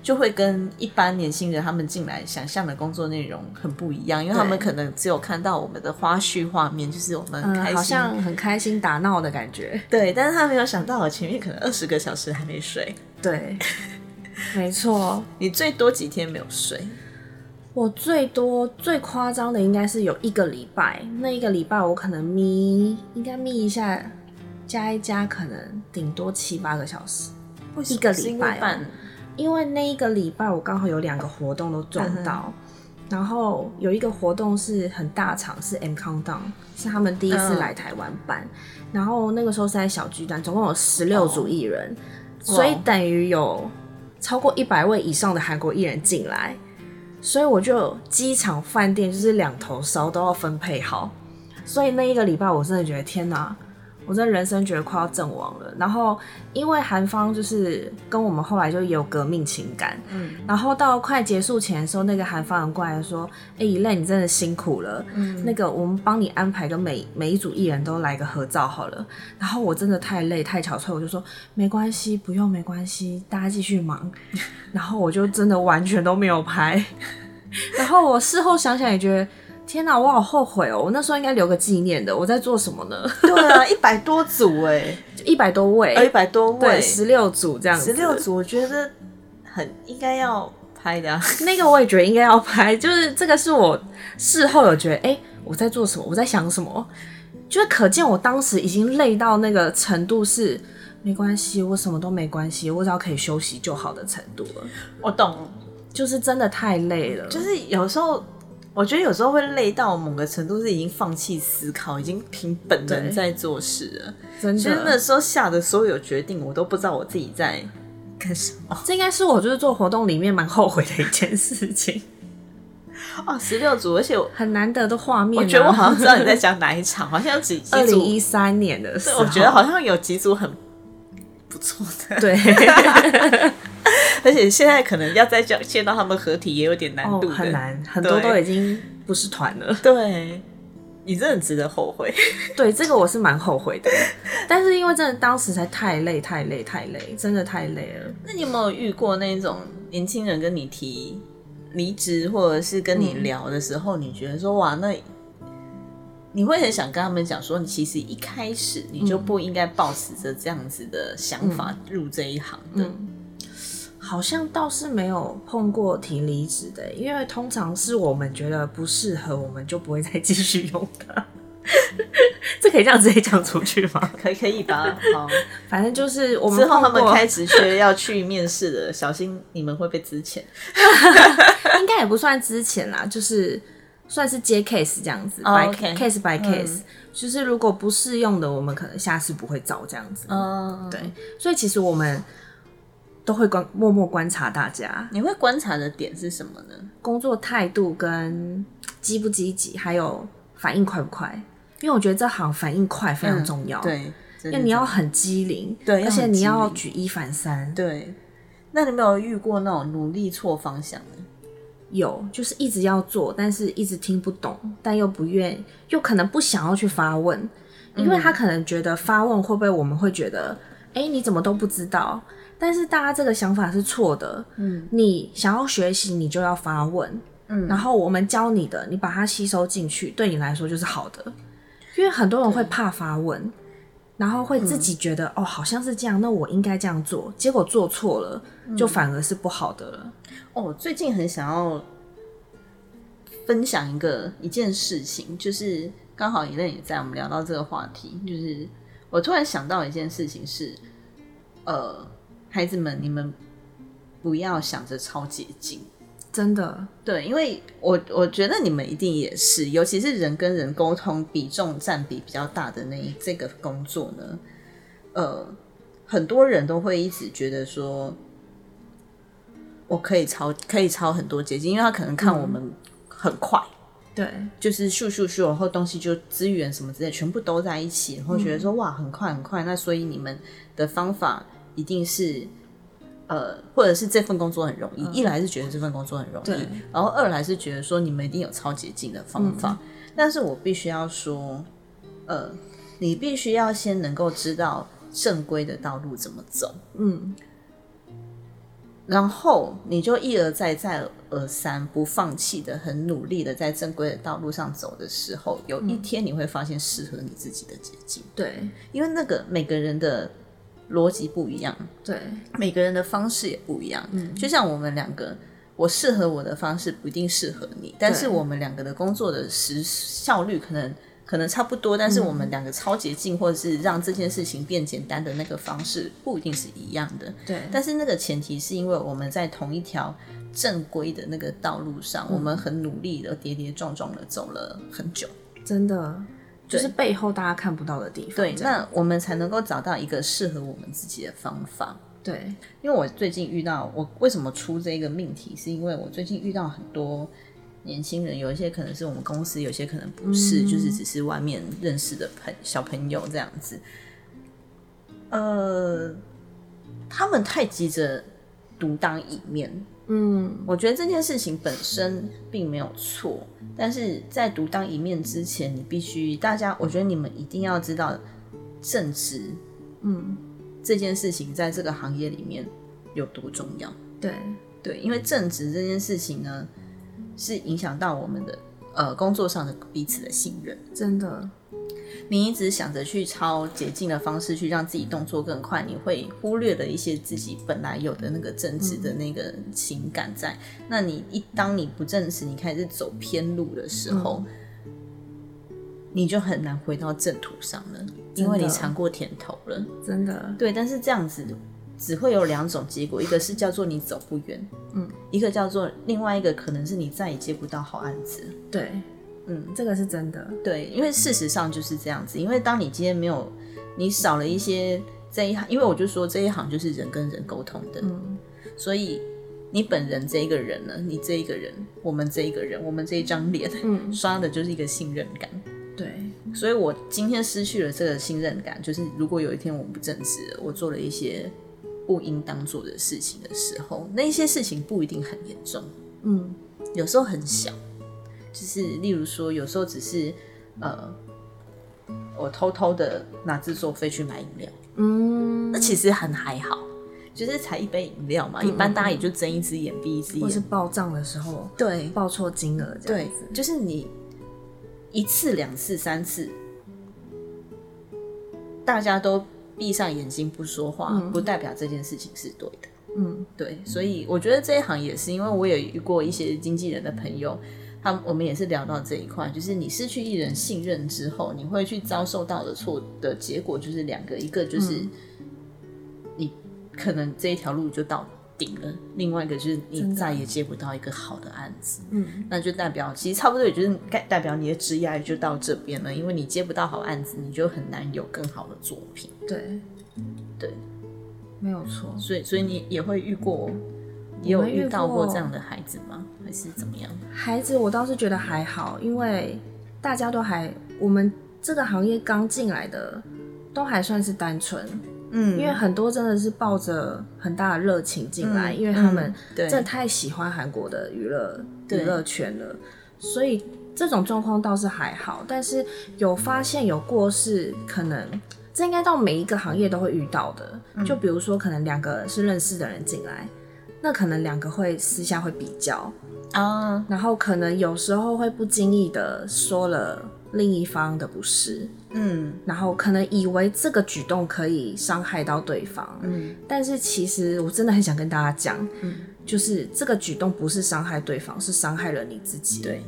就会跟一般年轻人他们进来想象的工作内容很不一样，因为他们可能只有看到我们的花絮画面，就是我们
好像很开心打闹的感觉。
对，但是他没有想到，我前面可能二十个小时还没睡，
对，没错。
你最多几天没有睡？
我最多最夸张的应该是有一个礼拜，那一个礼拜我可能眯，应该眯一下，加一加可能顶多七八个小时。一个礼拜哦。
因为
那一个礼拜我刚好有两个活动都撞到，然后有一个活动是很大场，是 M Countdown，是他们第一次
嗯
来台湾办，然后那个时候是在小巨蛋，总共有十六组艺人，
哇
所以等于有超过一百位以上的韩国艺人进来，所以我就机场饭店就是两头烧都要分配好，所以那一个礼拜我真的觉得天哪，我真的人生觉得快要阵亡了。然后因为韩方就是跟我们后来就有革命情感，嗯，然后到快结束前的时候，那个韩方人过来说：“哎，一类你真的辛苦了，嗯，那个我们帮你安排个每每一组艺人都来个合照好了。”然后我真的太累太憔悴，我就说没关系，不用没关系，大家继续忙。然后我就真的完全都没有拍。然后我事后想想也觉得。天哪，我好后悔哦！我那时候应该留个纪念的。我在做什么呢？
对啊，一百多组 哎，
一百多位，
一百多位，
十六组这样子。
十六组，我觉得很应该要拍的。
那个我也觉得应该要拍，就是这个是我事后有觉得，哎，我在做什么？我在想什么？就是可见我当时已经累到那个程度，是没关系，我什么都没关系，我只要可以休息就好的程度了。
我懂，
就是真的太累了，
就是有时候。我觉得有时候会累到某个程度，是已经放弃思考，已经凭本能在做事了。
真的，
那时候下的所有决定，我都不知道我自己在干什么。
这应该是我就是做活动里面蛮后悔的一件事情。
哦，十六组，而且
很难得的画面。
我觉得我好像知道你在讲哪一场，好像有几
二零一三年的时候，
我觉得好像有几组很不错的。
对。
而且现在可能要再见见到他们合体也有点难度，
很难，很多都已经不是团了。
对，你真的值得后悔。
对，这个我是蛮后悔的，但是因为真的当时才太累，太累，太累，真的太累了。
那你有没有遇过那种年轻人跟你提离职，或者是跟你聊的时候，你觉得说哇，那你会很想跟他们讲说，你其实一开始你就不应该抱持着这样子的想法入这一行的。
好像倒是没有碰过提离职的，因为通常是我们觉得不适合，我们就不会再继续用它。这可以这样直接讲出去吗？
可以，可以吧。好，
反正就是我们
之后他们开职缺要去面试的，小心你们会被资遣。
应该也不算资遣啦，就是算是接 case 这样子，by case by case。就是如果不适用的，我们可能下次不会找这样子。嗯，对。所以其实我们。都会观默默观察大家。
你会观察的点是什么呢？
工作态度跟积不积极，还有反应快不快。因为我觉得这行反应快非常重要。
对，因
为你要很机灵，
对，
而且你要举一反三。
对。那你没有遇过那种努力错方向的？
有，就是一直要做，但是一直听不懂，但又不愿，又可能不想要去发问，因为他可能觉得发问会不会我们会觉得，哎，你怎么都不知道？但是大家这个想法是错的。嗯，你想要学习，你就要发问。嗯，然后我们教你的，你把它吸收进去，对你来说就是好的。因为很多人会怕发问，然后会自己觉得哦，好像是这样，那我应该这样做，结果做错了，就反而是不好的了。
哦，最近很想要分享一个一件事情，就是刚好一类也在，我们聊到这个话题，就是我突然想到一件事情是，呃。孩子们，你们不要想着超捷径，
真的。
对，因为我我觉得你们一定也是，尤其是人跟人沟通比重占比比较大的那一这个工作呢，呃，很多人都会一直觉得说，我可以超可以超很多捷径，因为他可能看我们很快，
对，
就是咻咻咻，然后东西就资源什么之类全部都在一起，然后觉得说哇很快很快，那所以你们的方法。一定是，呃，或者是这份工作很容易。一来是觉得这份工作很容易，然后二来是觉得说你们一定有超捷径的方法。但是我必须要说，呃，你必须要先能够知道正规的道路怎么走，嗯，然后你就一而再再而三不放弃的很努力的在正规的道路上走的时候，有一天你会发现适合你自己的捷径。
对，
因为那个每个人的。逻辑不一样，
对。
每个人的方式也不一样。嗯，就像我们两个，我适合我的方式不一定适合你，但是我们两个的工作的时效率可能可能差不多，但是我们两个超捷径或者是让这件事情变简单的那个方式不一定是一样的。
对，
但是那个前提是因为我们在同一条正规的那个道路上，我们很努力的跌跌撞撞的走了很久，
真的。就是背后大家看不到的地方，
对，那我们才能够找到一个适合我们自己的方法。
对，
因为我最近遇到，我为什么出这个命题，是因为我最近遇到很多年轻人，有一些可能是我们公司，有些可能不是，就是只是外面认识的朋小朋友这样子。呃，他们太急着独当一面，
嗯，
我觉得这件事情本身并没有错，但是在独当一面之前，你必须大家，我觉得你们一定要知道正直，
嗯，
这件事情在这个行业里面有多重要。
对，
对，因为正直这件事情呢，是影响到我们的呃工作上的彼此的信任。
真的，
你一直想着去抄捷径的方式去让自己动作更快，你会忽略了一些自己本来有的那个正直的那个情感在。那你一当你不正直，你开始走偏路的时候，你就很难回到正途上了，因为你尝过甜头了。
真的，
对，但是这样子只会有两种结果，一个是叫做你走不远，
嗯，
一个叫做另外一个可能是你再也接不到好案子。
对，
嗯，
这个是真的，
对，因为事实上就是这样子。因为当你今天没有，你少了一些这一行，因为我就说这一行就是人跟人沟通的，
嗯，
所以你本人这一个人呢，你这一个人，我们这一个人，我们这一张脸，
嗯，
刷的就是一个信任感。
对，
所以我今天失去了这个信任感，就是如果有一天我不正直了，我做了一些不应当做的事情的时候，那一些事情不一定很严重，
嗯，
有时候很小，就是例如说，有时候只是呃，我偷偷的拿自作费去买饮料，
嗯，
那其实很还好，就是才一杯饮料嘛，一般大家也就睁一只眼闭一只眼
或是
眼，
报账的时候
对
报错金额这样
对
子，，
就是你一次、两次、三次，大家都闭上眼睛不说话，不代表这件事情是对的。
嗯。
对，所以我觉得这一行也是，因为我也遇过一些经纪人的朋友，他们我们也是聊到这一块，就是你失去艺人信任之后，你会去遭受到的错的结果就是两个，一个就是你可能这一条路就到顶了，另外一个就是你再也接不到一个好的案子。
嗯，
那就代表其实差不多，也就是代代表你的职业就到这边了，因为你接不到好案子，你就很难有更好的作品。
对。
对，
没有错，
所以所以你也会遇过，也有
遇
遇到过
过
这样的孩子吗？还是怎么样？
孩子我倒是觉得还好，因为大家都还我们这个行业刚进来的都还算是单纯，
嗯
因为很多真的是抱着很大的热情进来，
嗯
因为他们
嗯对
真的太喜欢韩国的娱乐娱乐圈了，所以这种状况倒是还好。但是有发现有过是可能。这应该到每一个行业都会遇到的，
嗯
就比如说，可能两个是认识的人进来，那可能两个会私下会比较，
啊，
然后可能有时候会不经意的说了另一方的不是，
嗯
然后可能以为这个举动可以伤害到对方，
嗯
但是其实我真的很想跟大家讲，
嗯，
就是这个举动不是伤害对方，是伤害了你自己。。
对，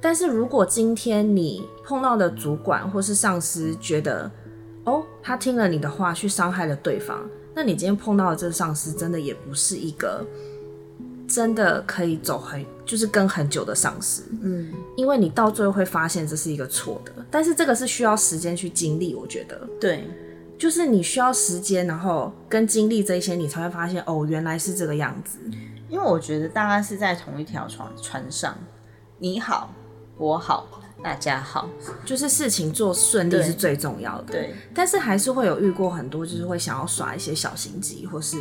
但是如果今天你碰到的主管或是上司觉得，哦，他听了你的话去伤害了对方，那你今天碰到的这个上司真的也不是一个真的可以走很就是跟很久的上司，
嗯。
因为你到最后会发现这是一个错的，但是这个是需要时间去经历，我觉得。
对，
就是你需要时间，然后跟经历这些，你才会发现哦，原来是这个样子。
因为我觉得大家是在同一条船船上，你好，我好，大家好，
就是事情做顺利是最重要的。
对，
但是还是会有遇过很多，就是会想要耍一些小心机，或是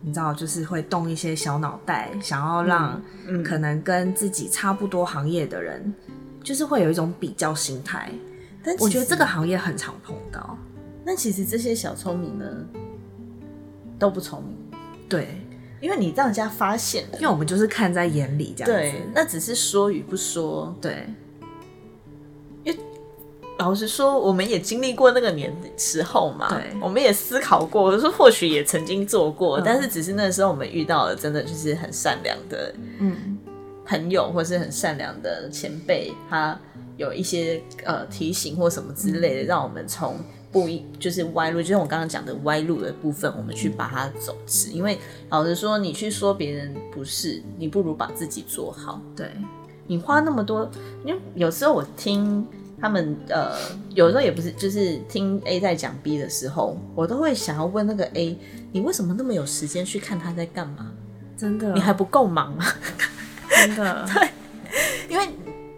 你知道，就是会动一些小脑袋，想要让
嗯
可能跟自己差不多行业的人，就是会有一种比较心态。
但
我觉得这个行业很常碰到。
那其实这些小聪明呢，都不聪明，
对，
因为你让人家发现了
因为我们就是看在眼里这样子。
对，那只是说与不说。
对，
老实说，我们也经历过那个年时候嘛，
对
我们也思考过，我说或许也曾经做过，
嗯
但是只是那时候我们遇到了真的就是很善良的
嗯，
朋友，或是很善良的前辈，他有一些呃提醒或什么之类的，让我们从不一就是歪路，就像我刚刚讲的歪路的部分，我们去把它走直。因为老实说，你去说别人不是，你不如把自己做好。
对，
你花那么多，因为有时候我听他们呃，有时候也不是，就是听 A 在讲 B 的时候，我都会想要问那个 A，你为什么那么有时间去看他在干嘛？
真的，
你还不够忙吗？
真的，对
因为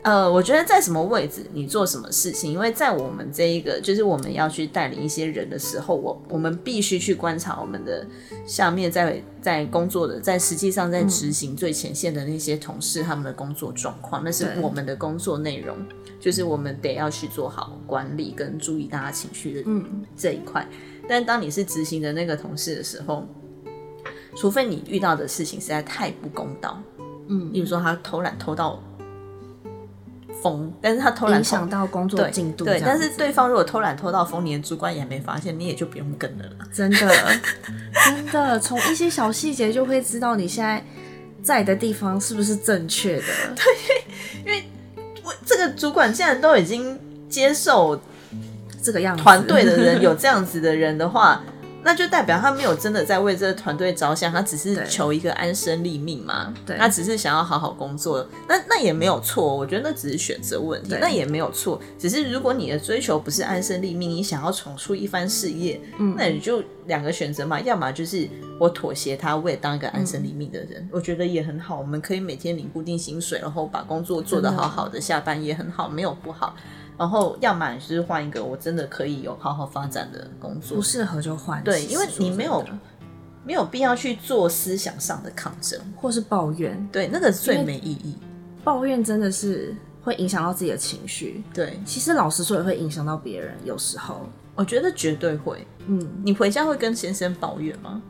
呃，我觉得在什么位置你做什么事情，因为在我们这一个就是我们要去带领一些人的时候，我我们必须去观察我们的下面在在工作的，在实际上在执行最前线的那些同事他们的工作状况，那是我们的工作内容，就是我们得要去做好管理跟注意大家情绪的
嗯，
这一块。但当你是执行的那个同事的时候，除非你遇到的事情实在太不公道，
嗯。
例如说他偷懒偷到疯，但是他偷懒
影响到工作
对对，
进度这样子，
但是对方如果偷懒偷到疯，你的主管也没发现，你也就不用跟了啦。
真的真的从一些小细节就会知道你现在在的地方是不是正确的。
对，因为我这个主管既然都已经接受
这个样子，
团队的人有这样子的人的话，那就代表他没有真的在为这个团队着想，他只是求一个安身立命嘛。
对。
他只是想要好好工作，那那也没有错，我觉得那只是选择问题，那也没有错。只是如果你的追求不是安身立命，你想要闯出一番事业，
嗯。
那你就两个选择嘛，要么就是我妥协他，我也当一个安身立命的人，
嗯。
我觉得也很好。我们可以每天领固定薪水，然后把工作做得好好的，下班也很好，没有不好。然后要么就是换一个我真的可以有好好发展的工作
不，适合就换。
对因为你没有没有必要去做思想上的抗争。
或是抱怨，
对，那个最没意义。
抱怨真的是会影响到自己的情绪。
对，
其实老实说，也会影响到别人。有时候，
我觉得绝对会。
嗯，
你回家会跟先生抱怨吗？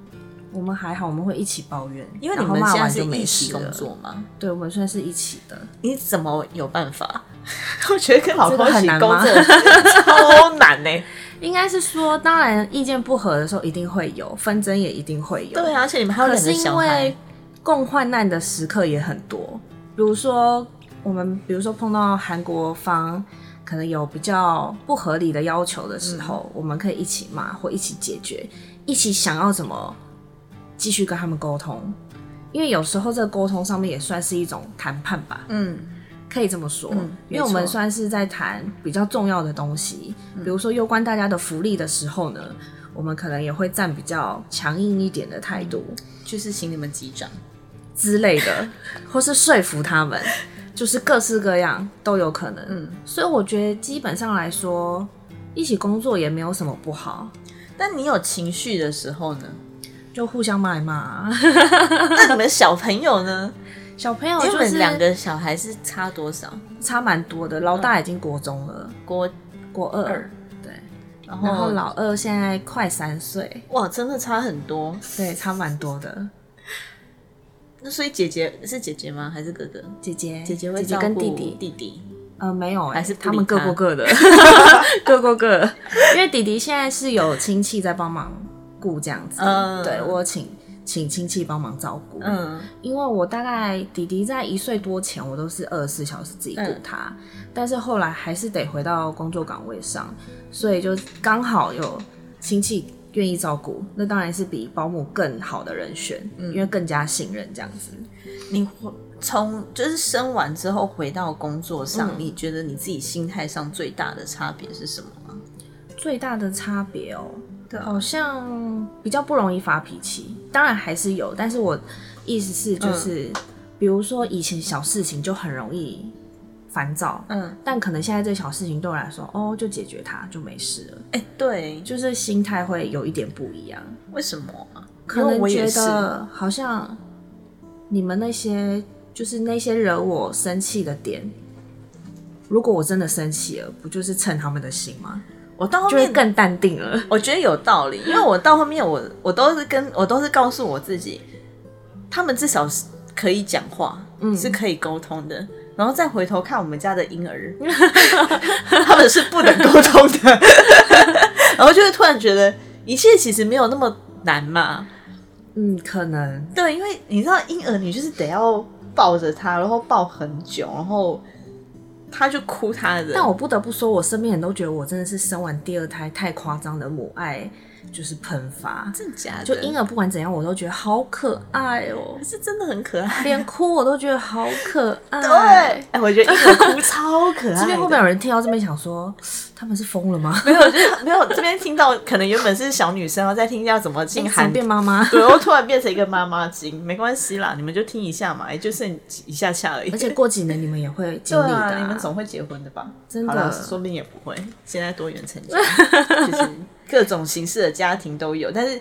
我们还好，我们会一起抱怨，
因为你们现在
就没
一起工。作吗？
对，我们算是一起的。
你怎么有办法？我觉得跟老公一起
很难吗？
工作超难呢、
应该是说，当然意见不合的时候一定会有纷争，也一定会有。
对啊，而且你们还有
可是因
两个小孩。
为，共患难的时刻也很多，比如说我们，比如说碰到韩国方可能有比较不合理的要求的时候，我们可以一起骂或一起解决，一起想要怎么继续跟他们沟通。因为有时候这个沟通上面也算是一种谈判吧，
嗯，
可以这么说，
嗯
因为我们算是在谈比较重要的东西，
嗯
比如说攸关大家的福利的时候呢，我们可能也会站比较强硬一点的态度。
就是请你们击掌。
之类的，或是说服他们，就是各式各样都有可能。
嗯，
所以我觉得基本上来说，一起工作也没有什么不好，
但你有情绪的时候呢？
就互相骂一骂啊。
那你们小朋友呢？
小朋友就是
两个小孩是差多少？
差蛮多的，老大已经国中了，
国
国二，
二
对，
然后
然后老二现在快三岁，
哇，真的差很多。
对，差蛮多的。
那所以姐姐是姐姐吗？还是哥哥？
姐姐，
姐姐会
姐
照顾
跟弟弟，
弟弟。
呃，没有、欸，
还是不
他们各过各的，各过各的。因为弟弟现在是有亲戚在帮忙顾这样子，
嗯
对我请请亲戚帮忙照顾。
嗯，
因为我大概弟弟在一岁多前，我都是二十四小时自己顾他，但是后来还是得回到工作岗位上，所以就刚好有亲戚愿意照顾，那当然是比保姆更好的人选，嗯因为更加信任这样子。
你从就是生完之后回到工作上，
嗯
你觉得你自己心态上最大的差别是什么吗？
最大的差别哦，好像比较不容易发脾气，当然还是有，但是我意思是就是，比如说以前小事情就很容易烦躁，
嗯，
但可能现在这小事情对我来说，哦，就解决它就没事了，
哎、对，就
就是心态会有一点不一样，
为什么啊？
可能觉得好像你们那些就是那些惹我生气的点。如果我真的生气了，不就是蹭他们的心吗？
我到后面
更淡定了。
我觉得有道理，因为我到后面我我都是跟我都是告诉我自己，他们至少是可以讲话，
嗯
是可以沟通的。然后再回头看我们家的婴儿，他们是不能沟通的，然后就会突然觉得一切其实没有那么难嘛。
嗯，可能
对，因为你知道婴儿，你就是得要抱着他，然后抱很久，然后他就哭他的。
但我不得不说，我身边人都觉得我真的是生完第二胎太夸张的母爱就是喷发，
真的假的？
就婴儿不管怎样，我都觉得好可爱哦、
是真的很可爱。
连哭我都觉得好可爱。
对，哎，我觉得婴儿哭超可爱。
这边会不会有人听到这边想说，他们是疯了吗？
没有，就是没有。这边听到可能原本是小女生，然后再听要怎么进韩
变妈妈，
对，我突然变成一个妈妈经，没关系啦，你们就听一下嘛，也就剩一下下而已。
而且过几年你们也会经历的，
你们总会结婚的吧？
真的，
说不定也不会。现在多元成家，就是各种形式的家庭都有，但是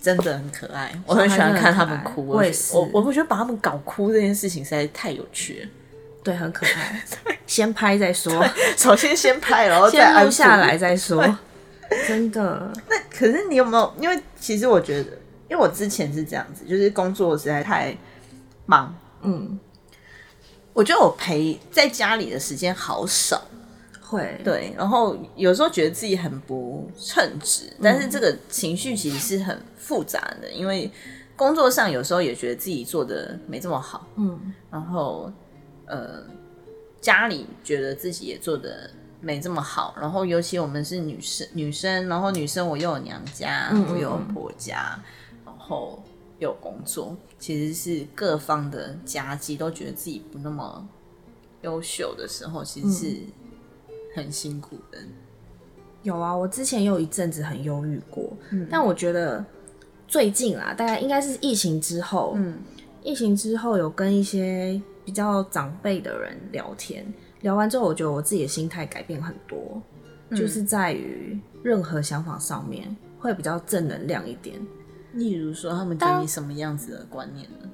真的很可爱，我很喜欢看他们哭。
我也是，
我我觉得把他们搞哭这件事情实在太有趣了。
对，很可爱。先拍再说，
首先先拍，然后 再
录下来再说。真的。
那可是你有没有？因为其实我觉得，因为我之前是这样子，就是工作实在太忙。嗯。我觉得我陪在家里的时间好少。
会。
对。然后有时候觉得自己很不称职，但是这个情绪其实是很复杂的，因为工作上有时候也觉得自己做的没这么好。嗯。然后。呃，家里觉得自己也做的没这么好，然后尤其我们是女生，女生，然后女生我又有娘家，我又有婆家，然后有工作，其实是各方的夹击，都觉得自己不那么优秀的时候，其实是很辛苦的。
有啊，我之前有一阵子很忧郁过，但我觉得最近啦，大概应该是疫情之后，嗯，疫情之后有跟一些。比较长辈的人聊天，聊完之后，我觉得我自己的心态改变很多，就是在于任何想法上面会比较正能量一点。
例如说，他们给你什么样子的观念呢？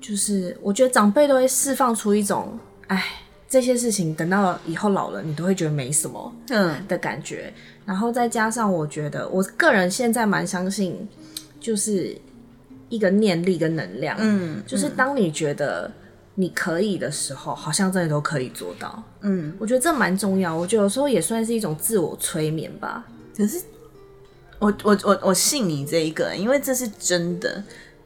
就是我觉得长辈都会释放出一种，哎，这些事情等到以后老了，你都会觉得没什么，嗯的感觉。然后再加上，我觉得我个人现在蛮相信，就是一个念力跟能量，嗯，就是当你觉得。你可以的时候，好像真的都可以做到。嗯，我觉得这蛮重要。我觉得有时候也算是一种自我催眠吧。
可是，我我我我信你这一个，因为这是真的。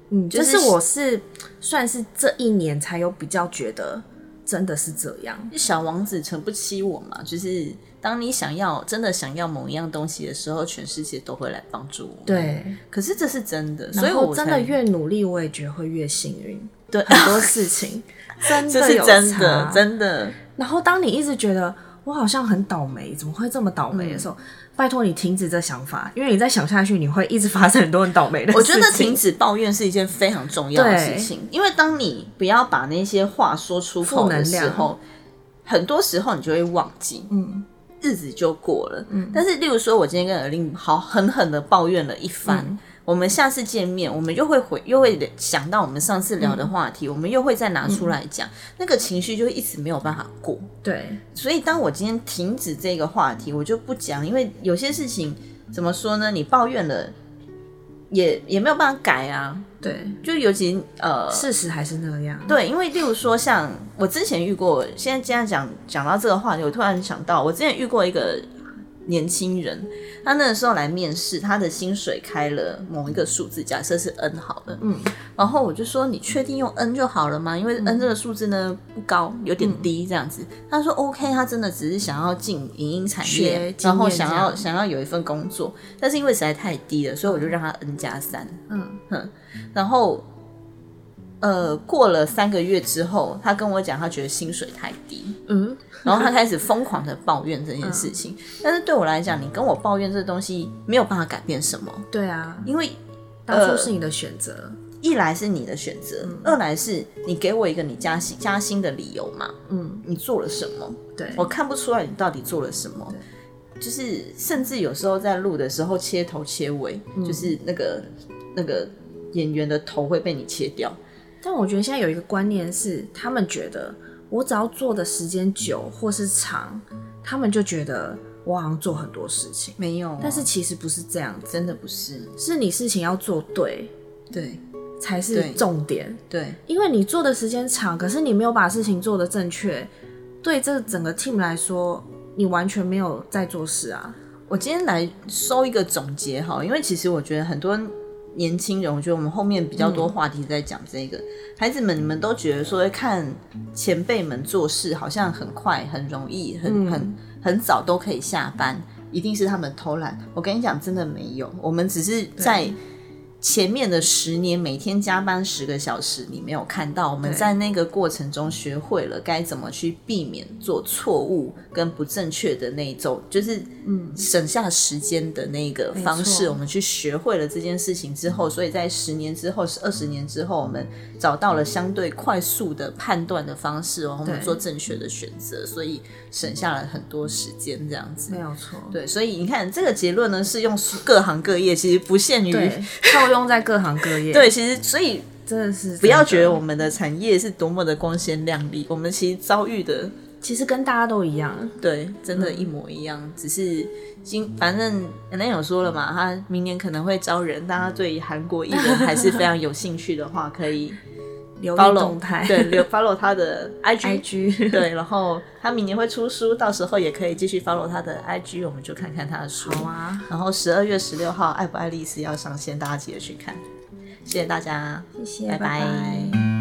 嗯，就是我是算是这一年才有比较觉得真的是这样。
小王子诚不欺我嘛？就是当你想要真的想要某一样东西的时候，全世界都会来帮助我。
对，
可是这是真的，所以我
真的越努力，我也觉得会越幸运。对很多事情，真的有
差，真的。
然后当你一直觉得我好像很倒霉，怎么会这么倒霉的时候，拜托你停止这想法，因为你再想下去，你会一直发生很多很倒霉的事。
我觉得停止抱怨是一件非常重要的事情，因为当你不要把那些话说出口的时候，很多时候你就会忘记，嗯，日子就过了。嗯，但是例如说，我今天跟尔令好狠狠的抱怨了一番。我们下次见面，我们又会回，又会想到我们上次聊的话题，我们又会再拿出来讲，那个情绪就一直没有办法过。
对，
所以当我今天停止这个话题，我就不讲，因为有些事情怎么说呢？你抱怨了，也也没有办法改啊。
对，
就尤其呃，
事实还是那样。
对，因为例如说，像我之前遇过，现在这样讲讲到这个话题，我突然想到，我之前遇过一个。年轻人，他那个时候来面试，他的薪水开了某一个数字，假设是 N 好了，嗯，然后我就说你确定用 N 就好了吗？因为 N 这个数字呢不高，有点低这样子。他说 OK，他真的只是想要进影音产业，然后想要想要有一份工作，但是因为实在太低了，所以我就让他 N 加三，嗯。哼，然后。呃，过了三个月之后，他跟我讲，他觉得薪水太低，嗯，然后他开始疯狂的抱怨这件事情。但是对我来讲，你跟我抱怨这东西没有办法改变什么。
对啊，
因为
当初是你的选择，
一来是你的选择，二来是你给我一个你加薪加薪的理由嘛。嗯，你做了什么？
对
我看不出来你到底做了什么。就是甚至有时候在录的时候切头切尾，就是那个那个演员的头会被你切掉。
但我觉得现在有一个观念是，他们觉得我只要做的时间久或是长，他们就觉得我好像做很多事情。
没有，
但是其实不是这样，
真的不是，
是你事情要做对，
对，
才是重点。
对，
因为你做的时间长，可是你没有把事情做得正确，对这整个 team 来说，你完全没有在做事啊。
我今天来收一个总结哈，因为其实我觉得很多。年轻人，我觉得我们后面比较多话题在讲这个。孩子们，你们都觉得说看前辈们做事好像很快、很容易、很很很早都可以下班，一定是他们偷懒。我跟你讲，真的没有，我们只是在前面的十年每天加班十个小时，你没有看到，我们在那个过程中学会了该怎么去避免做错误跟不正确的那一种，就是嗯。省下时间的那个方式，我们去学会了这件事情之后，所以在十年之后、是二十年之后，我们找到了相对快速的判断的方式，然后我们做正确的选择，所以省下了很多时间，这样子。
没有错。
对，所以你看这个结论呢，是用各行各业，其实不限于。
用在各行各业，
对，其实所以
真的是
不要觉得我们的产业是多么的光鲜亮丽，我们其实遭遇的
其实跟大家都一样，
对，真的，一模一样。只是今反正可能有说了嘛，他明年可能会招人，大家对韩国艺人还是非常有兴趣的话，可以
留意动态，
对，留 follow 他的
IG，
对，然后他明年会出书，到时候也可以继续 follow 他的 IG，我们就看看他的书。
好啊，
然后十二月十六号，爱不爱丽丝要上线，大家记得去看。谢谢大家，
谢谢，
拜拜。